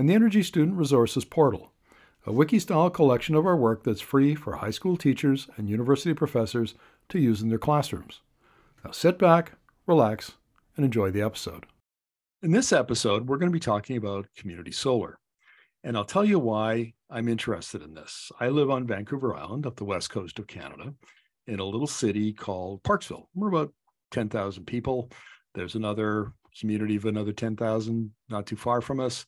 and the Energy Student Resources Portal, a wiki-style collection of our work that's free for high school teachers and university professors to use in their classrooms. Now sit back, relax, and enjoy the episode. In this episode, we're going to be talking about community solar. And I'll tell you why I'm interested in this. I live on Vancouver Island up the west coast of Canada in a little city called Parksville. We're about 10,000 people. There's another community of another 10,000 not too far from us.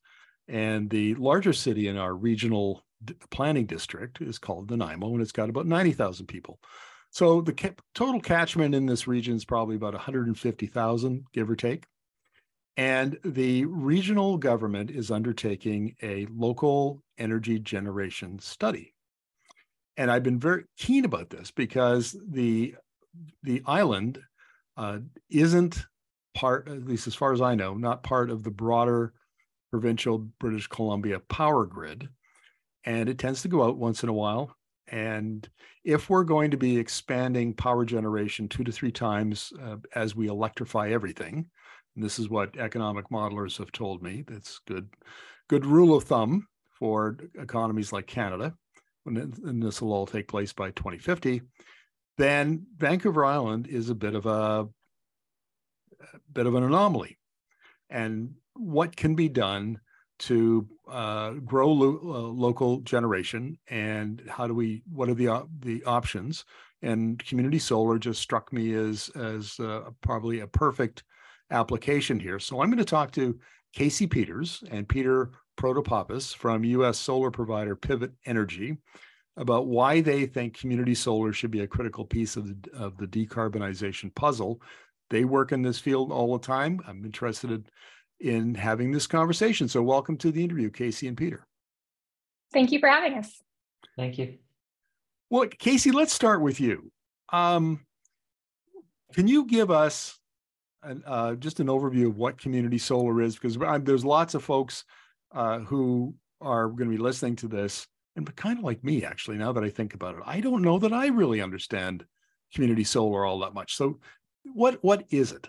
And the larger city in our regional planning district is called Nanaimo, and it's got about 90,000 people. So the ca- total catchment in this region is probably about 150,000, give or take. And the regional government is undertaking a local energy generation study. And I've been very keen about this because the the island uh, isn't part, at least as far as I know, not part of the broader provincial British Columbia power grid. And it tends to go out once in a while. And if we're going to be expanding power generation two to three times uh, as we electrify everything, this is what economic modelers have told me, that's good, good rule of thumb for economies like Canada, and this will all take place by 2050, then Vancouver Island is a bit of a, a bit of an anomaly. And what can be done to uh, grow lo- uh, local generation and how do we what are the uh, the options? And community solar just struck me as as uh, probably a perfect application here. So i'm going to talk to casey peters and peter protopapas from us solar provider pivot energy about why they think community solar should be a critical piece of the, of the decarbonization puzzle. They work in this field all the time. I'm interested in in having this conversation. So, welcome to the interview, Casey and Peter. Thank you for having us. Thank you. Well, Casey, let's start with you. Um, can you give us an, uh, just an overview of what community solar is? Because there's lots of folks uh, who are going to be listening to this, and kind of like me, actually, now that I think about it, I don't know that I really understand community solar all that much. So, what what is it?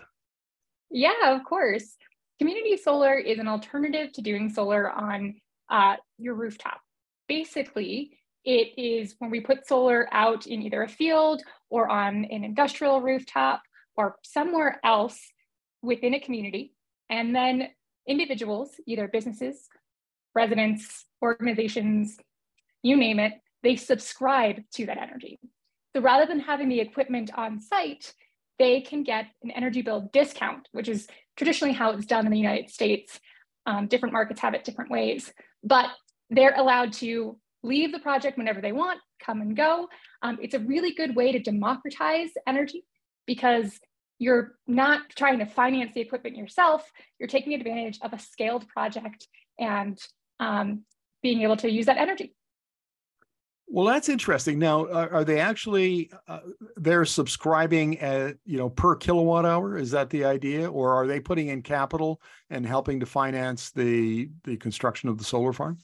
Yeah, of course. Community solar is an alternative to doing solar on uh, your rooftop. Basically, it is when we put solar out in either a field or on an industrial rooftop or somewhere else within a community. And then individuals, either businesses, residents, organizations, you name it, they subscribe to that energy. So rather than having the equipment on site, they can get an energy bill discount, which is traditionally how it's done in the United States. Um, different markets have it different ways, but they're allowed to leave the project whenever they want, come and go. Um, it's a really good way to democratize energy because you're not trying to finance the equipment yourself, you're taking advantage of a scaled project and um, being able to use that energy. Well, that's interesting. Now, are, are they actually uh, they're subscribing at you know per kilowatt hour? Is that the idea, or are they putting in capital and helping to finance the the construction of the solar farm?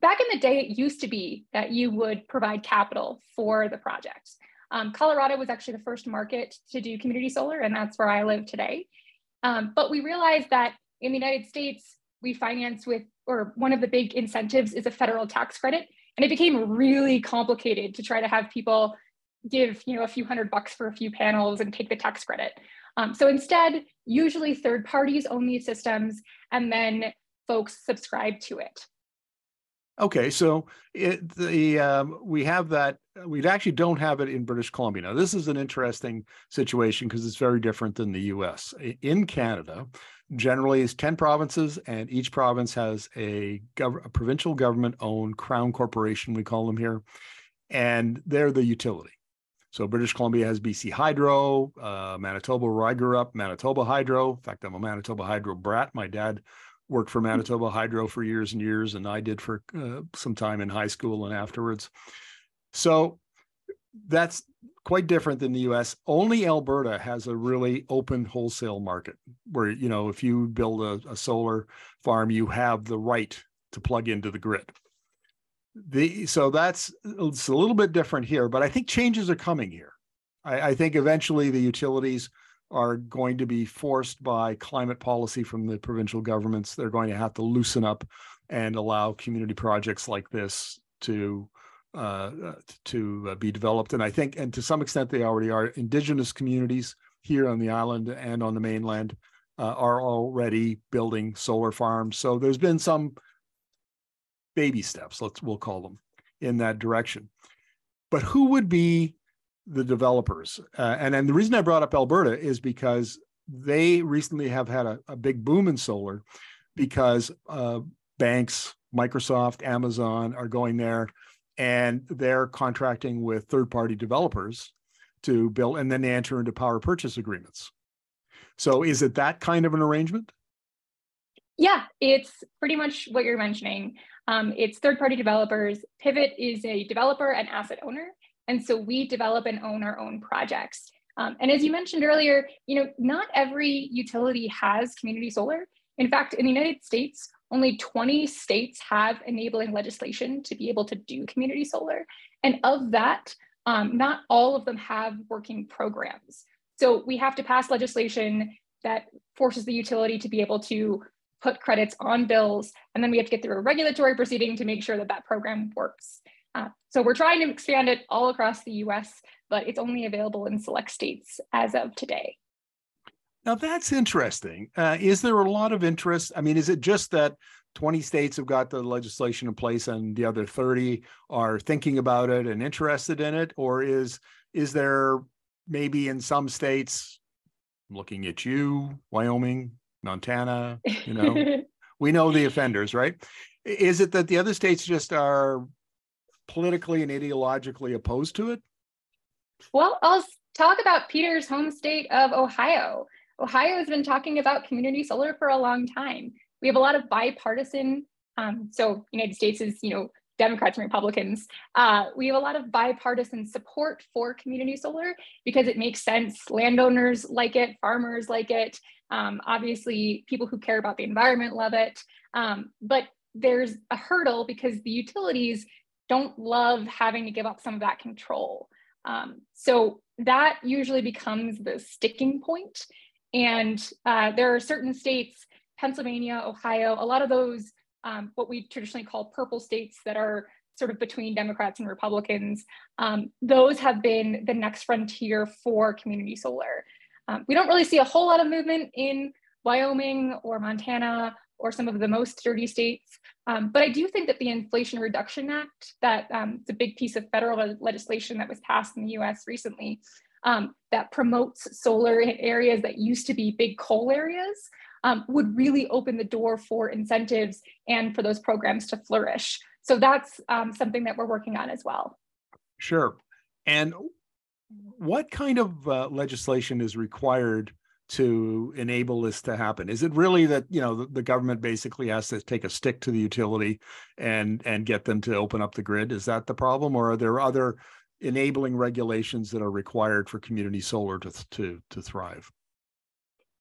Back in the day, it used to be that you would provide capital for the project. Um, Colorado was actually the first market to do community solar, and that's where I live today. Um, but we realized that in the United States, we finance with, or one of the big incentives is a federal tax credit and it became really complicated to try to have people give you know a few hundred bucks for a few panels and take the tax credit. Um, so instead usually third parties own these systems and then folks subscribe to it. Okay so it, the um, we have that we actually don't have it in british columbia. Now this is an interesting situation because it's very different than the us in canada generally is 10 provinces and each province has a, gov- a provincial government owned crown corporation we call them here and they're the utility. So british columbia has bc hydro uh, manitoba where i grew up manitoba hydro. In fact i'm a manitoba hydro brat. My dad worked for Manitoba Hydro for years and years, and I did for uh, some time in high school and afterwards. So that's quite different than the US. Only Alberta has a really open wholesale market where, you know, if you build a, a solar farm, you have the right to plug into the grid. The, so that's it's a little bit different here, but I think changes are coming here. I, I think eventually the utilities are going to be forced by climate policy from the provincial governments. They're going to have to loosen up and allow community projects like this to uh, to uh, be developed. And I think, and to some extent, they already are. Indigenous communities here on the island and on the mainland uh, are already building solar farms. So there's been some baby steps, let's we'll call them, in that direction. But who would be the developers? Uh, and and the reason I brought up Alberta is because they recently have had a, a big boom in solar because uh, banks, Microsoft, Amazon are going there and they're contracting with third party developers to build and then enter into power purchase agreements. So is it that kind of an arrangement? Yeah it's pretty much what you're mentioning. Um, it's third party developers. Pivot is a developer and asset owner and so we develop and own our own projects. Um, and as you mentioned earlier you know not every utility has community solar. In fact in the united states only 20 states have enabling legislation to be able to do community solar. And of that, um, not all of them have working programs. So we have to pass legislation that forces the utility to be able to put credits on bills, and then we have to get through a regulatory proceeding to make sure that that program works. Uh, so we're trying to expand it all across the US, but it's only available in select states as of today. Now that's interesting. Uh, is there a lot of interest? I mean, is it just that 20 states have got the legislation in place and the other 30 are thinking about it and interested in it, or is is there maybe in some states looking at you, Wyoming, Montana, you know, we know the offenders, right? Is it that the other states just are politically and ideologically opposed to it? Well, I'll talk about Peter's home state of Ohio. Ohio has been talking about community solar for a long time. We have a lot of bipartisan, um, so United States is, you know, Democrats and Republicans. Uh, we have a lot of bipartisan support for community solar because it makes sense. Landowners like it, farmers like it. Um, obviously, people who care about the environment love it. Um, but there's a hurdle because the utilities don't love having to give up some of that control. Um, so that usually becomes the sticking point. And uh, there are certain states, Pennsylvania, Ohio, a lot of those, um, what we traditionally call purple states that are sort of between Democrats and Republicans, um, those have been the next frontier for community solar. Um, we don't really see a whole lot of movement in Wyoming or Montana or some of the most dirty states. Um, but I do think that the Inflation Reduction Act, that um, it's a big piece of federal legislation that was passed in the US recently, um, that promotes solar in areas that used to be big coal areas um, would really open the door for incentives and for those programs to flourish. So that's um, something that we're working on as well. Sure. And what kind of uh, legislation is required to enable this to happen? Is it really that you know the, the, government basically has to take a stick to the utility and and get them to open up the grid? Is that the problem, or are there other enabling regulations that are required for community solar to, to, to thrive?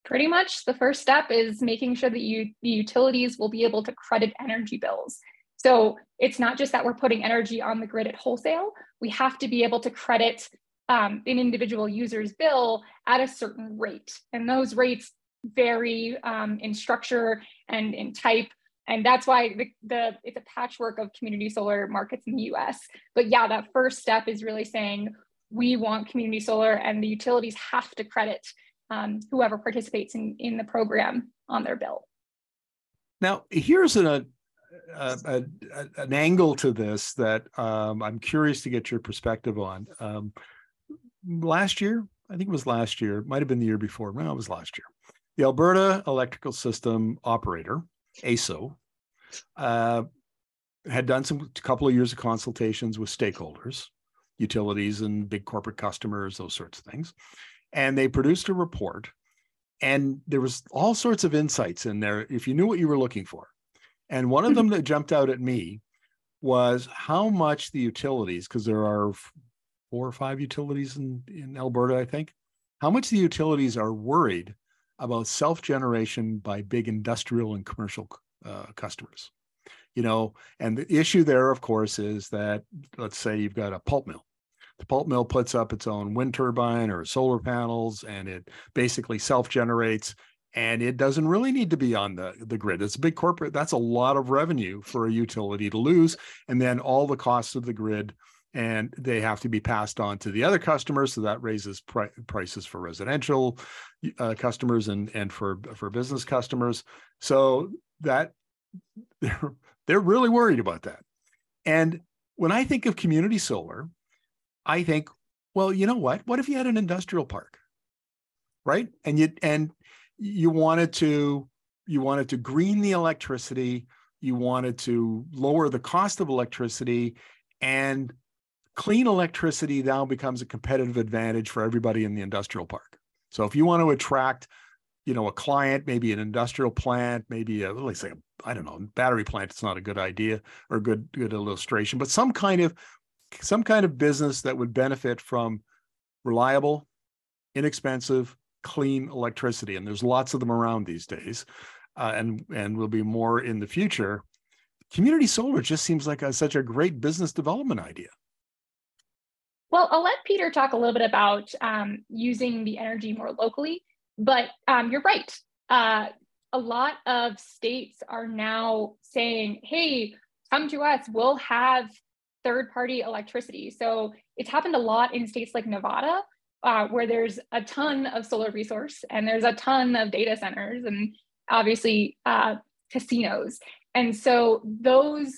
Pretty much the first step is making sure that you, the utilities will be able to credit energy bills. So it's not just that we're putting energy on the grid at wholesale, we have to be able to credit um, an individual user's bill at a certain rate. And those rates vary um, in structure and in type and that's why the, the it's a patchwork of community solar markets in the us but yeah that first step is really saying we want community solar and the utilities have to credit um, whoever participates in, in the program on their bill. Now here's an, a, a, an angle to this that um, i'm curious to get your perspective on. Um, last year i think it was last year might have been the year before no it was last year. The alberta electrical system operator AESO, uh, had done some couple of years of consultations with stakeholders, utilities and big corporate customers, those sorts of things. And they produced a report. and there was all sorts of insights in there if you knew what you were looking for. And one of them that jumped out at me was how much the utilities, because there are four or five utilities in, in Alberta, I think, how much the utilities are worried about self generation by big industrial and commercial uh, customers. You know, and the issue there, of course, is that let's say you've got a pulp mill. The pulp mill puts up its own wind turbine or solar panels, and it basically self generates and it doesn't really need to be on the, the grid. It's a big corporate, that's a lot of revenue for a utility to lose. And then all the costs of the grid, and they have to be passed on to the other customers. So that raises pri- prices for residential uh, customers and, and for, for business customers. So that they're, they're really worried about that. And when I think of community solar, I think, well, you know what? What if you had an industrial park? Right. And you, and you wanted to you wanted to green the electricity you wanted to lower the cost of electricity and clean electricity now becomes a competitive advantage for everybody in the industrial park so if you want to attract you know a client maybe an industrial plant maybe a let's say I don't know battery plant it's not a good idea or good good illustration but some kind of some kind of business that would benefit from reliable inexpensive clean electricity, and there's lots of them around these days, uh, and and will be more in the future. Community solar just seems like a, such a great business development idea. Well, I'll let Peter talk a little bit about um, using the energy more locally, but um, you're right. Uh, a lot of states are now saying, hey, come to us, we'll have third party electricity. So it's happened a lot in states like Nevada, uh, where there's a ton of solar resource and there's a ton of data centers and obviously uh, casinos. And so those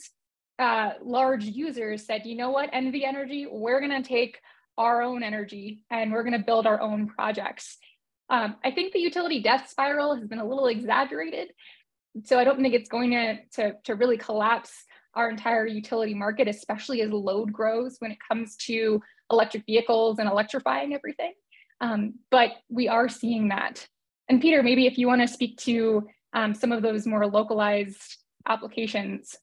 uh, large users said, you know what, NV Energy, we're going to take our own energy and we're going to build our own projects. Um, I think the utility death spiral has been a little exaggerated. So I don't think it's going to, to, to really collapse our entire utility market, especially as load grows when it comes to electric vehicles and electrifying everything. Um, but we are seeing that. And Peter, maybe if you want to speak to um, some of those more localized applications.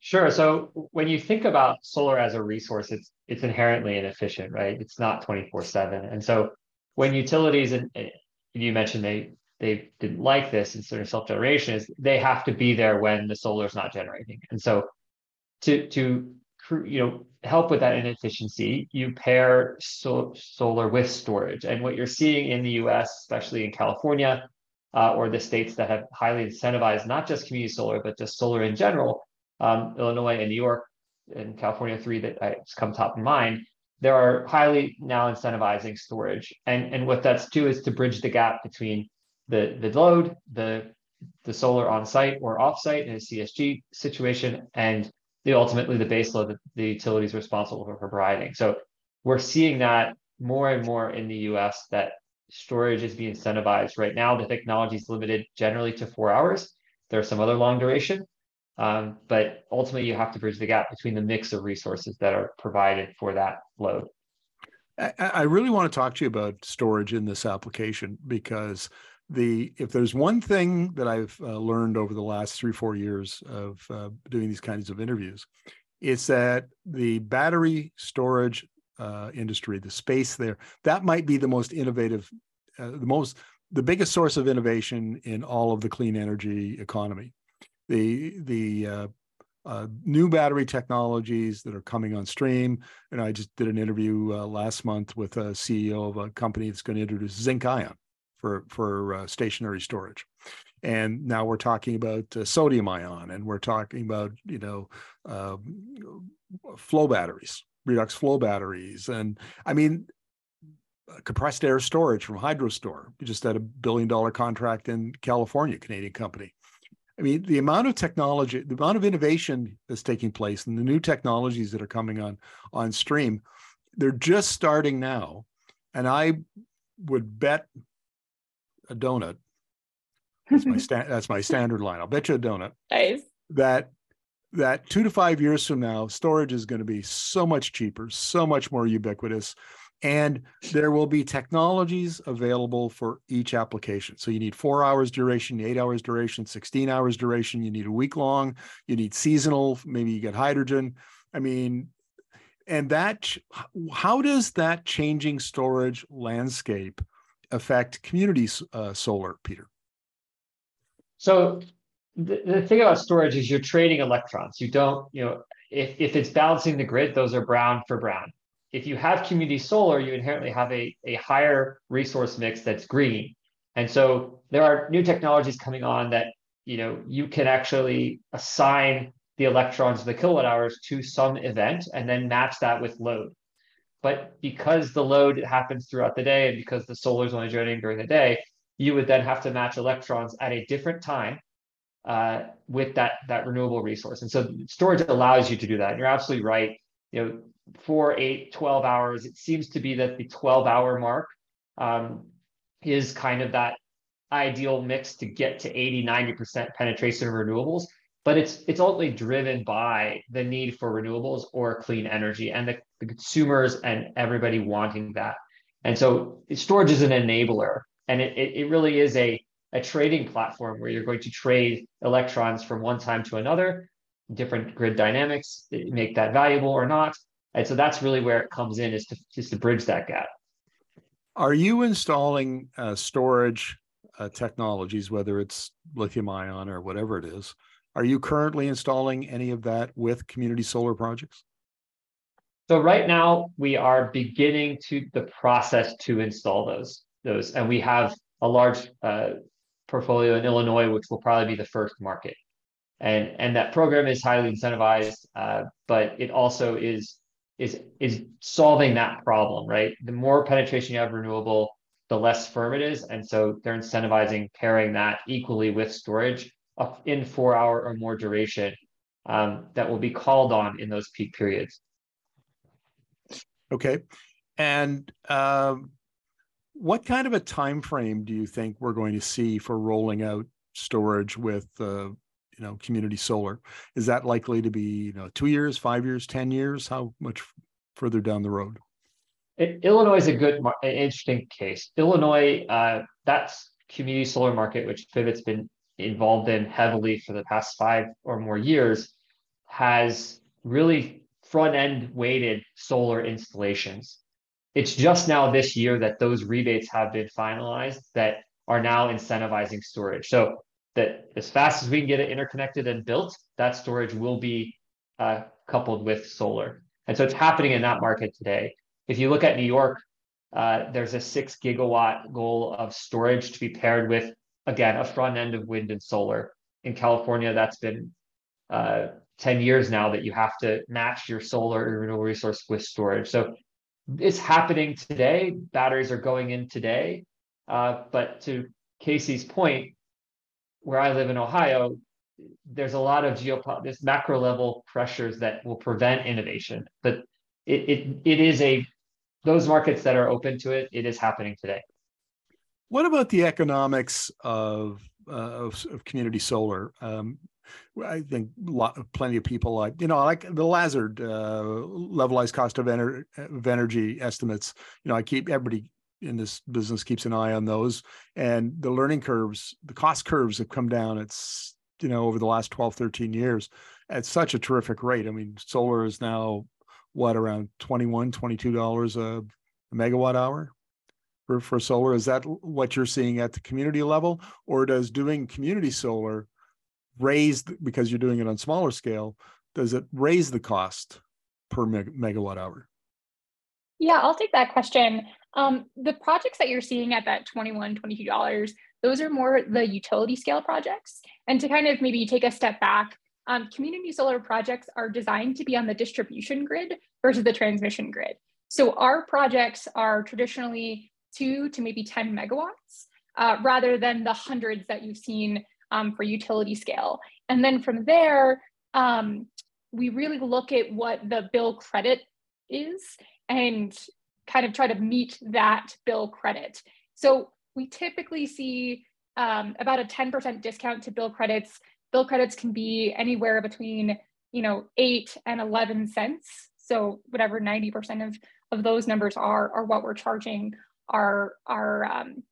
Sure. So when you think about solar as a resource, it's it's inherently inefficient, right? It's not 24/7. And so when utilities and you mentioned they they didn't like this in sort of self-generation is they have to be there when the solar is not generating. And so to to you know help with that inefficiency, you pair so, solar with storage. And what you're seeing in the US, especially in California, uh, or the states that have highly incentivized not just community solar, but just solar in general, um, Illinois and New York and California, three that I, come top of mind, there are highly now incentivizing storage. And, and what that's to is to bridge the gap between the, the load, the, the solar on site or off site in a CSG situation, and the ultimately the base load that the utility is responsible for providing. So we're seeing that more and more in the US that storage is being incentivized. Right now, the technology is limited generally to four hours. There's some other long duration, um, but ultimately you have to bridge the gap between the mix of resources that are provided for that load. I really want to talk to you about storage in this application because the if there's one thing that I've uh, learned over the last three four years of uh, doing these kinds of interviews, it's that the battery storage uh, industry, the space there, that might be the most innovative, uh, the most the biggest source of innovation in all of the clean energy economy. The the uh, uh, new battery technologies that are coming on stream. And I just did an interview last month with a CEO of a company that's going to introduce zinc ion for for uh, stationary storage. And now we're talking about uh, sodium ion and we're talking about you know uh, flow batteries redox flow batteries. And i mean compressed air storage from Hydrostor we just had a billion dollar contract in california canadian company i mean the amount of technology the amount of innovation that's taking place and the new technologies that are coming on on stream they're just starting now and i would bet a donut. That's my sta- that's my standard line. I'll bet you a donut. Nice. That that two to five years from now, storage is going to be so much cheaper, so much more ubiquitous. And there will be technologies available for each application. So you need four hours duration, eight hours duration, 16 hours duration. You need a week long. You need seasonal. Maybe you get hydrogen. I mean, and that, how does that changing storage landscape affect community uh, solar, Peter? So the, the thing about storage is you're trading electrons. You don't, you know, if, if it's balancing the grid, those are brown for brown if you have community solar, you inherently have a, a higher resource mix that's green. And so there are new technologies coming on that you know you can actually assign the electrons, the kilowatt hours to some event and then match that with load. But because the load happens throughout the day and because the solar is only generating during the day, you would then have to match electrons at a different time uh, with that that renewable resource. And so storage allows you to do that. And you're absolutely right. You know, four, eight, 12 hours. It seems to be that the 12 hour mark um, is kind of that ideal mix to get to 80, 90% penetration of renewables. But it's it's ultimately driven by the need for renewables or clean energy and the, the consumers and everybody wanting that. And so storage is an enabler. And it, it, it really is a, a trading platform where you're going to trade electrons from one time to another, different grid dynamics, make that valuable or not. And so that's really where it comes in is to just to bridge that gap. Are you installing uh, storage uh, technologies, whether it's lithium ion or whatever it is? Are you currently installing any of that with community solar projects? So right now we are beginning to the process to install those those, and we have a large uh, portfolio in Illinois, which will probably be the first market, and and that program is highly incentivized, uh, but it also is is is solving that problem, right? The more penetration you have renewable, the less firm it is, and so they're incentivizing pairing that equally with storage in four hour or more duration um, that will be called on in those peak periods. Okay, and um, what kind of a time frame do you think we're going to see for rolling out storage with uh, you know community solar. Is that likely to be you know two years five years ten years? How much further down the road? It, illinois is a good interesting case. Illinois uh, that's community solar market which pivot's been involved in heavily for the past five or more years has really front end weighted solar installations. It's just now this year that those rebates have been finalized that are now incentivizing storage. So that as fast as we can get it interconnected and built, that storage will be uh, coupled with solar. And so it's happening in that market today. If you look at New York, uh, there's a six gigawatt goal of storage to be paired with, again, a front end of wind and solar. In California, that's been uh, 10 years now that you have to match your solar or renewable resource with storage. So it's happening today. Batteries are going in today. Uh, but to Casey's point, where I live in Ohio, there's a lot of geopolitical, this macro level pressures that will prevent innovation. But it, it it is a those markets that are open to it. It is happening today. What about the economics of uh, of, of, community solar? Um, I think lot, plenty of people like you know like the Lazard uh, levelized cost of, ener- of energy estimates. You know, I keep everybody in this business keeps an eye on those. And the learning curves the cost curves have come down. It's you know over the last 12 13 years at such a terrific rate. I mean solar is now what around 21 22 dollars a, megawatt hour for, for solar? Is that what you're seeing at the community level? Or does doing community solar raise because you're doing it on smaller scale does it raise the cost per meg- megawatt hour yeah, I'll take that question. Um, the projects that you're seeing at that $21, $22, those are more the utility scale projects. And to kind of maybe take a step back, um, community solar projects are designed to be on the distribution grid versus the transmission grid. So our projects are traditionally two to maybe 10 megawatts, uh, rather than the hundreds that you've seen um, for utility scale. And then from there, um, we really look at what the bill credit is and kind of try to meet that bill credit. So we typically see um, about a 10% discount to bill credits. Bill credits can be anywhere between, you know, eight and 11 cents. So whatever 90% of of those numbers are are what we're charging our our um,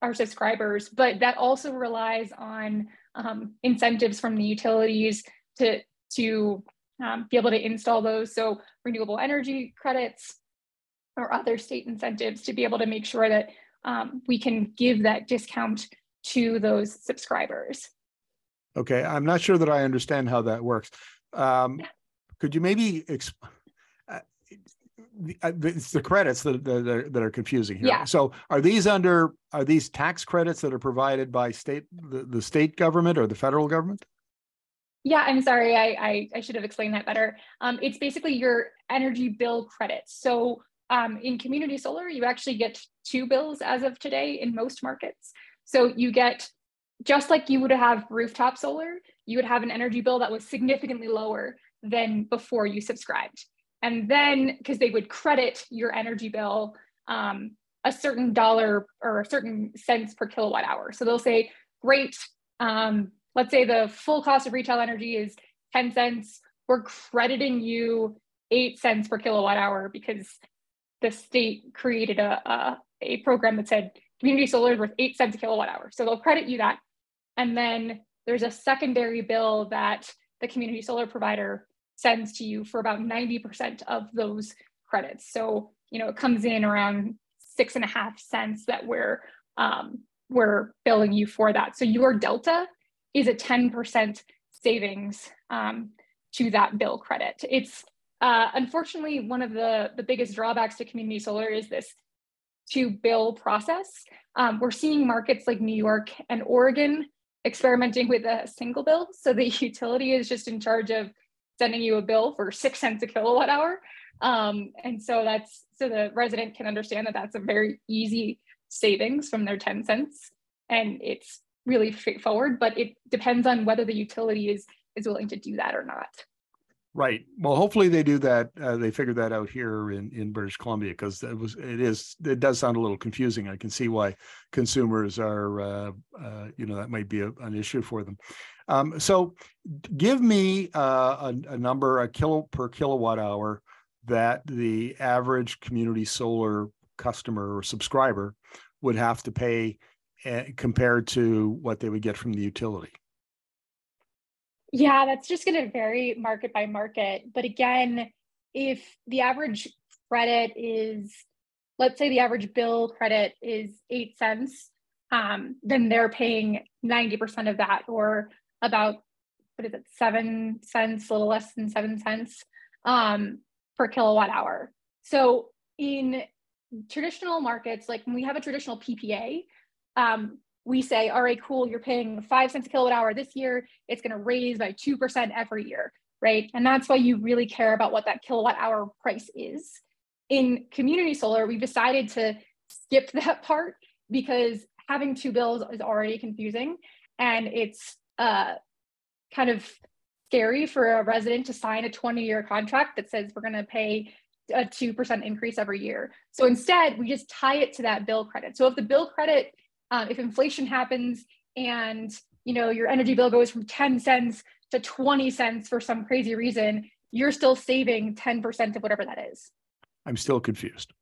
our subscribers. But that also relies on um, incentives from the utilities to to um, be able to install those. So renewable energy credits or other state incentives to be able to make sure that um, we can give that discount to those subscribers. Okay, I'm not sure that I understand how that works. Um, could you maybe exp- uh, uh it's the credits that, that are, that are confusing here. Yeah. So are these under are these tax credits that are provided by state the, the state government or the federal government? Yeah, I'm sorry. I, I, I should have explained that better. Um, it's basically your energy bill credits. So um, in community solar, you actually get two bills as of today in most markets. So you get, just like you would have rooftop solar, you would have an energy bill that was significantly lower than before you subscribed. And then, because they would credit your energy bill um, a certain dollar or a certain cents per kilowatt hour. So they'll say, great, um, let's say the full cost of retail energy is 10 cents. We're crediting you eight cents per kilowatt hour because the state created a, a, a program that said community solar is worth eight cents a kilowatt hour. So they'll credit you that. And then there's a secondary bill that the community solar provider sends to you for about 90% of those credits. So, you know, it comes in around six and a half cents that we're um, we're billing you for that. So your delta is a 10% savings um, to that bill credit. It's uh, unfortunately one of the, the biggest drawbacks to community solar is this to bill process. Um, we're seeing markets like New York and Oregon experimenting with a single bill. So the utility is just in charge of sending you a bill for six cents a kilowatt hour. Um, and so that's so the resident can understand that that's a very easy savings from their 10 cents. And it's really straightforward, but it depends on whether the utility is is willing to do that or not. Right. Well, hopefully they do that. Uh, they figured that out here in, in British Columbia because it was it is it does sound a little confusing. I can see why consumers are uh, uh, you know that might be a, an issue for them. Um, so, give me uh, a, a number a kilo per kilowatt hour that the average community solar customer or subscriber would have to pay compared to what they would get from the utility? Yeah, that's just going to vary market by market. But again, if the average credit is, let's say the average bill credit is eight cents, um, then they're paying 90% of that, or about, what is it, seven cents, a little less than seven cents um, per kilowatt hour. So in traditional markets, like when we have a traditional PPA, um, we say, all right, cool, you're paying five cents a kilowatt hour this year, it's going to raise by 2% every year, right? And that's why you really care about what that kilowatt hour price is. In community solar, we've decided to skip that part because having two bills is already confusing and it's uh, kind of scary for a resident to sign a 20 year contract that says we're going to pay a 2% increase every year. So instead, we just tie it to that bill credit. So if the bill credit um, if inflation happens and you know your energy bill goes from 10 cents to 20 cents for some crazy reason you're still saving 10% of whatever that is. I'm still confused.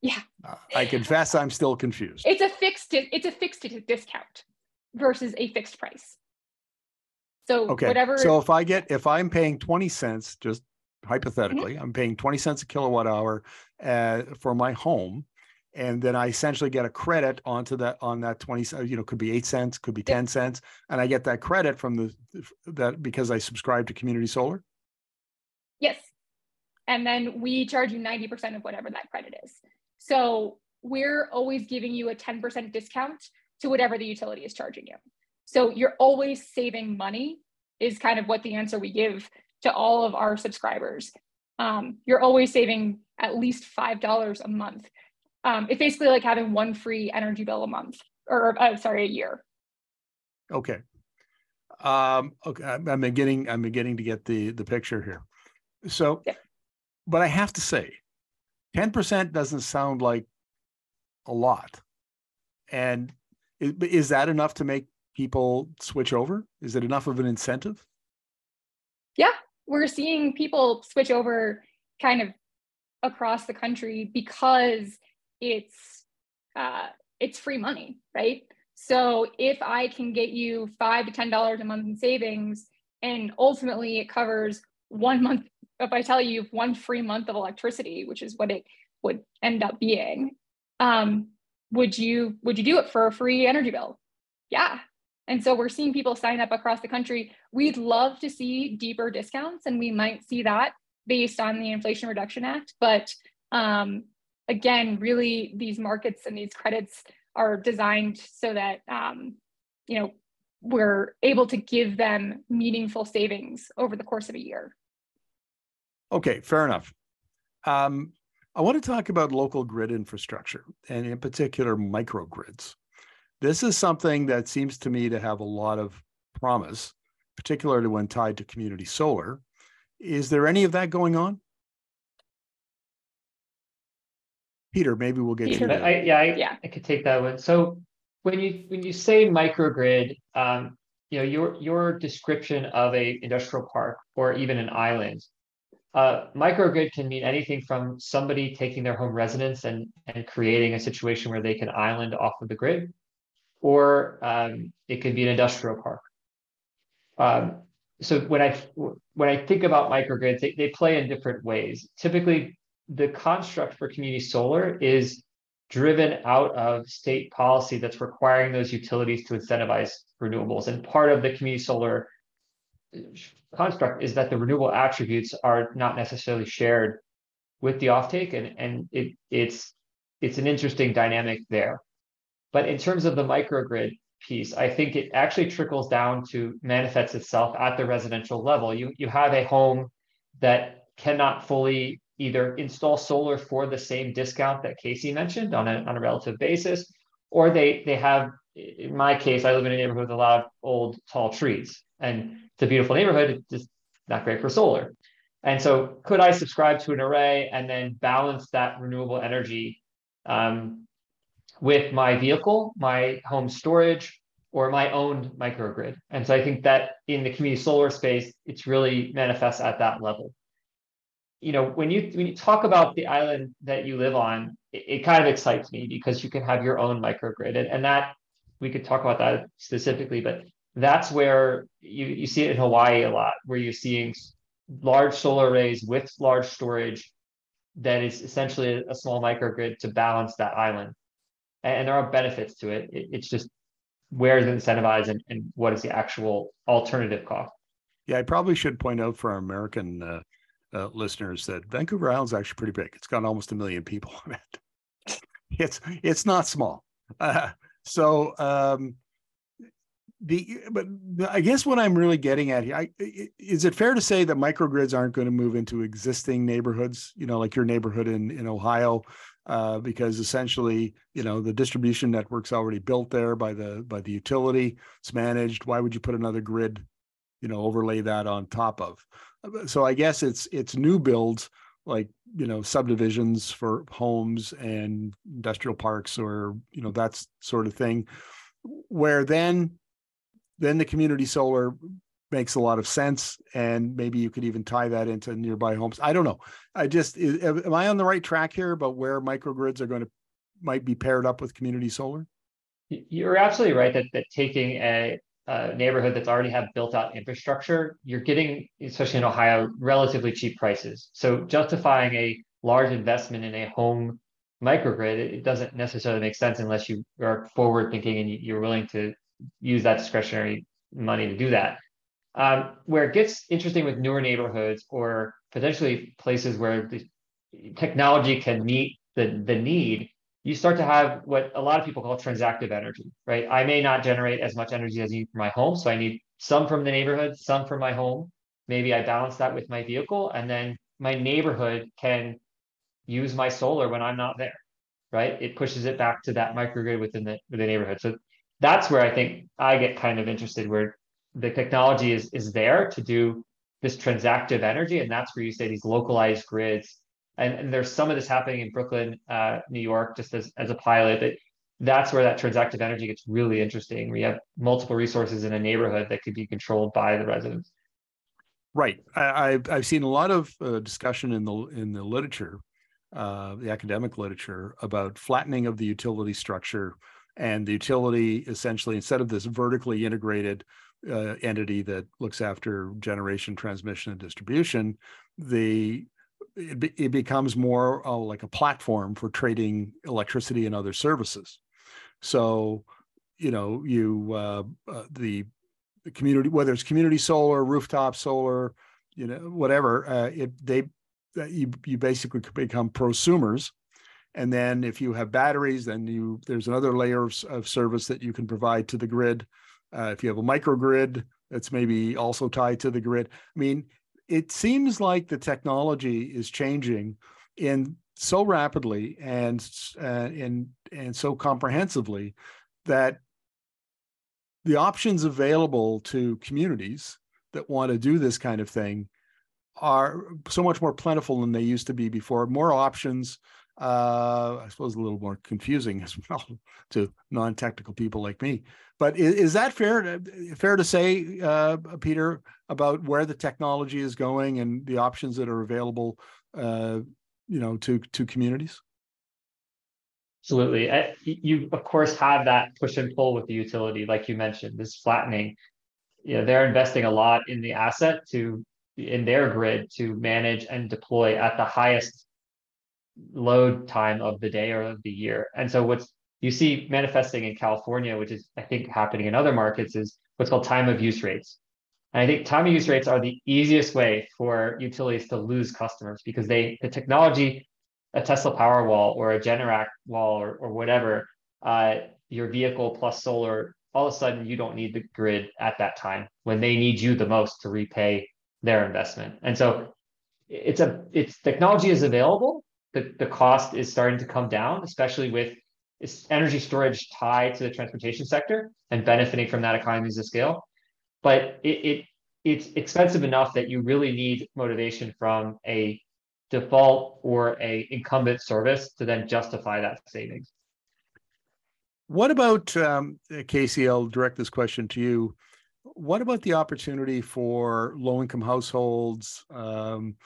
Yeah. Uh, i confess i'm still confused. It's a fixed it's a fixed discount versus a fixed price. So okay whatever so if i get if i'm paying 20 cents just hypothetically mm-hmm. i'm paying 20 cents a kilowatt hour uh, for my home and then I essentially get a credit onto that on that 20 you know could be 8 cents could be 10 cents and I get that credit from the that because I subscribe to community solar? Yes. And then we charge you 90% of whatever that credit is. So we're always giving you a 10% discount to whatever the utility is charging you. So you're always saving money is kind of what the answer we give to all of our subscribers. Um, you're always saving at least $5 a month um, it's basically like having one free energy bill a month or uh, sorry, a year. Okay. Um, okay. I'm beginning, I'm beginning to get the, the picture here. So, yeah. but I have to say, 10% doesn't sound like a lot. And is, is that enough to make people switch over? Is it enough of an incentive? Yeah, we're seeing people switch over kind of across the country because it's uh, it's free money, right? So if I can get you five to ten dollars a month in savings, and ultimately it covers one month. If I tell you one free month of electricity, which is what it would end up being, um, would you would you do it for a free energy bill? Yeah. And so we're seeing people sign up across the country. We'd love to see deeper discounts, and we might see that based on the Inflation Reduction Act. But um, again, really, these markets and these credits are designed so that um, you know we're able to give them meaningful savings over the course of a year. Okay, fair enough. Um, I want to talk about local grid infrastructure and, in particular, microgrids. This is something that seems to me to have a lot of promise, particularly when tied to community solar. Is there any of that going on? Peter, maybe we'll get Peter, you. I, yeah, I, yeah, I could take that one. So when you when you say microgrid, um, you know your your description of a industrial park or even an island uh, microgrid can mean anything from somebody taking their home residence and, and creating a situation where they can island off of the grid, or um, it could be an industrial park. Um, so when I when I think about microgrids, they, they play in different ways. Typically, the construct for community solar is driven out of state policy that's requiring those utilities to incentivize renewables. And part of the community solar construct is that the renewable attributes are not necessarily shared with the offtake, and and it it's it's an interesting dynamic there. But in terms of the microgrid piece, I think it actually trickles down to manifests itself at the residential level. You you have a home that cannot fully either install solar for the same discount that Casey mentioned on a on a relative basis, or they they have in my case, I live in a neighborhood with a lot of old tall trees. And it's a beautiful neighborhood, it's just not great for solar. And so, could I subscribe to an array and then balance that renewable energy um, with my vehicle, my home storage, or my own microgrid? And so, I think that in the community solar space, it's really manifests at that level. You know, when you when you talk about the island that you live on, it, it kind of excites me because you can have your own microgrid, and, and that we could talk about that specifically, but that's where you, you see it in Hawaii a lot, where you're seeing large solar arrays with large storage that is essentially a small microgrid to balance that island. And, and there are benefits to it. it. It's just where is it incentivized and, and what is the actual alternative cost? Yeah, I probably should point out for our American uh, uh, listeners that Vancouver Island is actually pretty big. It's got almost a million people on it. It's it's not small. Uh, so um, the but I guess what I'm really getting at here, I, is it fair to say that microgrids aren't going to move into existing neighborhoods? You know, like your neighborhood in in Ohio, uh, because essentially, you know, the distribution network's already built there by the by the utility. It's managed. Why would you put another grid, you know, overlay that on top of? So I guess it's it's new builds like you know subdivisions for homes and industrial parks or you know that's sort of thing where then then the community solar makes a lot of sense and maybe you could even tie that into nearby homes. I don't know. I just am i on the right track here about where microgrids are going to might be paired up with community solar? You're absolutely right that, that taking a, neighborhood that's already have built out infrastructure you're getting especially in ohio relatively cheap prices so justifying a large investment in a home microgrid it, it doesn't necessarily make sense unless you are forward thinking and you're willing to use that discretionary money to do that. Um, where it gets interesting with newer neighborhoods or potentially places where the technology can meet the, the need, you start to have what a lot of people call transactive energy, right? I may not generate as much energy as I need for my home. So I need some from the neighborhood, some from my home. Maybe I balance that with my vehicle, and then my neighborhood can use my solar when I'm not there, right? It pushes it back to that microgrid within the, within the neighborhood. So that's where I think I get kind of interested where the technology is is there to do this transactive energy. And that's where you say these localized grids. And, and there's some of this happening in Brooklyn, uh, New York, just as, as a pilot. But that's where that transactive energy gets really interesting. We have multiple resources in a neighborhood that could be controlled by the residents. Right. I, have I've seen a lot of uh, discussion in the in the literature uh, the academic literature about flattening of the utility structure and the utility essentially instead of this vertically integrated uh, entity that looks after generation, transmission, and distribution, the it, be, it becomes more uh, like a platform for trading electricity and other services. So, you know, you uh, uh, the, the community, whether it's community solar, rooftop solar, you know, whatever, uh, it they you you basically become prosumers. And then if you have batteries then you there's another layer of, of service that you can provide to the grid. Uh, if you have a microgrid that's maybe also tied to the grid. I mean it seems like the technology is changing in so rapidly and uh, and and so comprehensively that the options available to communities that want to do this kind of thing are so much more plentiful than they used to be before. More options, uh, I suppose a little more confusing as well to non-technical people like me. But is, is that fair to, fair to say, uh, Peter, about where the technology is going and the options that are available, uh, you know, to to communities? Absolutely. You of course have that push and pull with the utility, like you mentioned, this flattening. You know, they're investing a lot in the asset to in their grid to manage and deploy at the highest load time of the day or of the year. And so what's you see manifesting in California, which is I think happening in other markets, is what's called time of use rates. And I think time of use rates are the easiest way for utilities to lose customers because they the technology, a Tesla Powerwall or a Generac wall or, or whatever, uh, your vehicle plus solar, all of a sudden you don't need the grid at that time when they need you the most to repay their investment. And so it's a it's technology is available. The, the cost is starting to come down, especially with energy storage tied to the transportation sector and benefiting from that economies of scale. But it, it it's expensive enough that you really need motivation from a default or a incumbent service to then justify that savings. What about um, Casey? I'll direct this question to you what about the opportunity for low income households, um,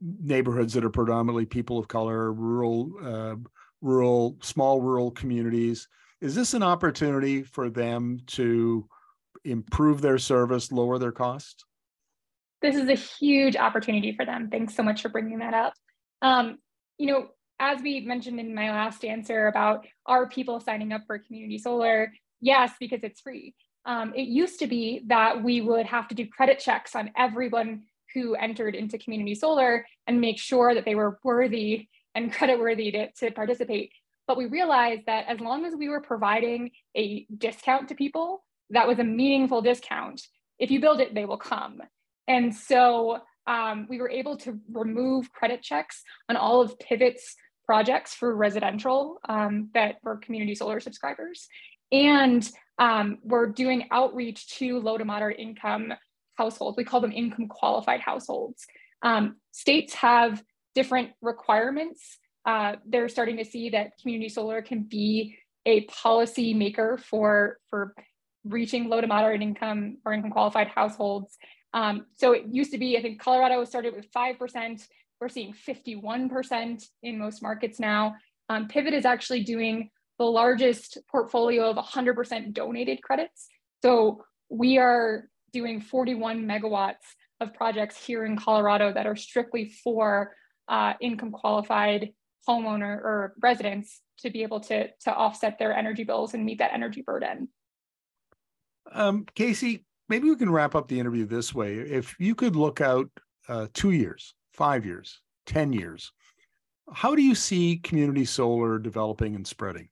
neighborhoods that are predominantly people of color, rural, uh, rural, small rural communities? Is this an opportunity for them to improve their service, lower their costs? This is a huge opportunity for them. Thanks so much for bringing that up. Um, you know, as we mentioned in my last answer about are people signing up for community solar? Yes, because it's free. Um, it used to be that we would have to do credit checks on everyone who entered into community solar and make sure that they were worthy and creditworthy to, to participate. But we realized that as long as we were providing a discount to people, that was a meaningful discount. If you build it, they will come. And so um, we were able to remove credit checks on all of Pivot's projects for residential um, that were community solar subscribers. And um, we're doing outreach to low to moderate income households. We call them income qualified households. Um, states have different requirements. Uh, they're starting to see that community solar can be a policy maker for, for reaching low to moderate income or income qualified households. Um, so it used to be, I think Colorado started with 5%. We're seeing 51% in most markets now. Um, Pivot is actually doing the largest portfolio of 100% donated credits. So we are doing 41 megawatts of projects here in Colorado that are strictly for uh, income qualified homeowner or residents to be able to, to offset their energy bills and meet that energy burden. Um, Casey, maybe we can wrap up the interview this way. If you could look out uh, two years, five years, 10 years, how do you see community solar developing and spreading?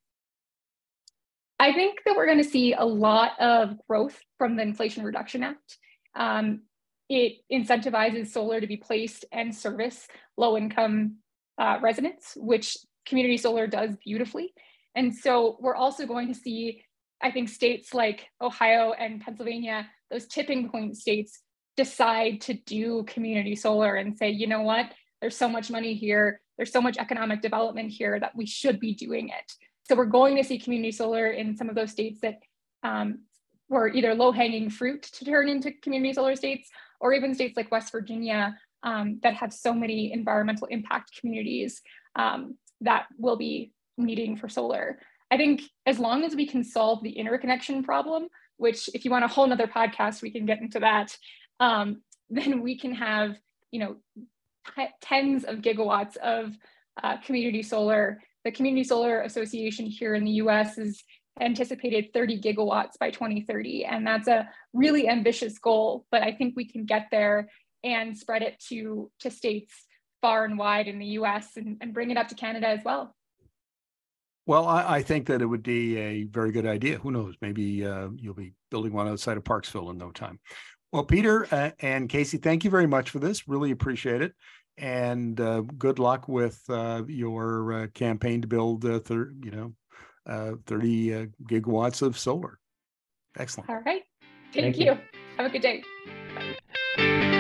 I think that we're going to see a lot of growth from the Inflation Reduction Act. Um, it incentivizes solar to be placed and service low income uh, residents, which community solar does beautifully. And so we're also going to see, I think, states like Ohio and Pennsylvania, those tipping point states, decide to do community solar and say, you know what, there's so much money here, there's so much economic development here that we should be doing it. So we're going to see community solar in some of those states that um, were either low hanging fruit to turn into community solar states, or even states like West Virginia um, that have so many environmental impact communities. um, that we'll be needing for solar. I think as long as we can solve the interconnection problem, which if you want a whole nother podcast, we can get into that, um, then we can have, you know, tens of gigawatts of uh, community solar. The Community Solar Association here in the US is anticipated 30 gigawatts by 2030. And that's a really ambitious goal, but I think we can get there and spread it to, to states far and wide in the US and, and bring it up to Canada as well. Well, I, I, think that it would be a very good idea. Who knows? Maybe uh, you'll be building one outside of Parksville in no time. Well, Peter uh, and Casey, thank you very much for this. Really appreciate it. And uh, good luck with uh, your uh, campaign to build, thir- you know, uh, 30 gigawatts of solar. Excellent. All right. Thank, Thank you. you. Have a good day. Bye.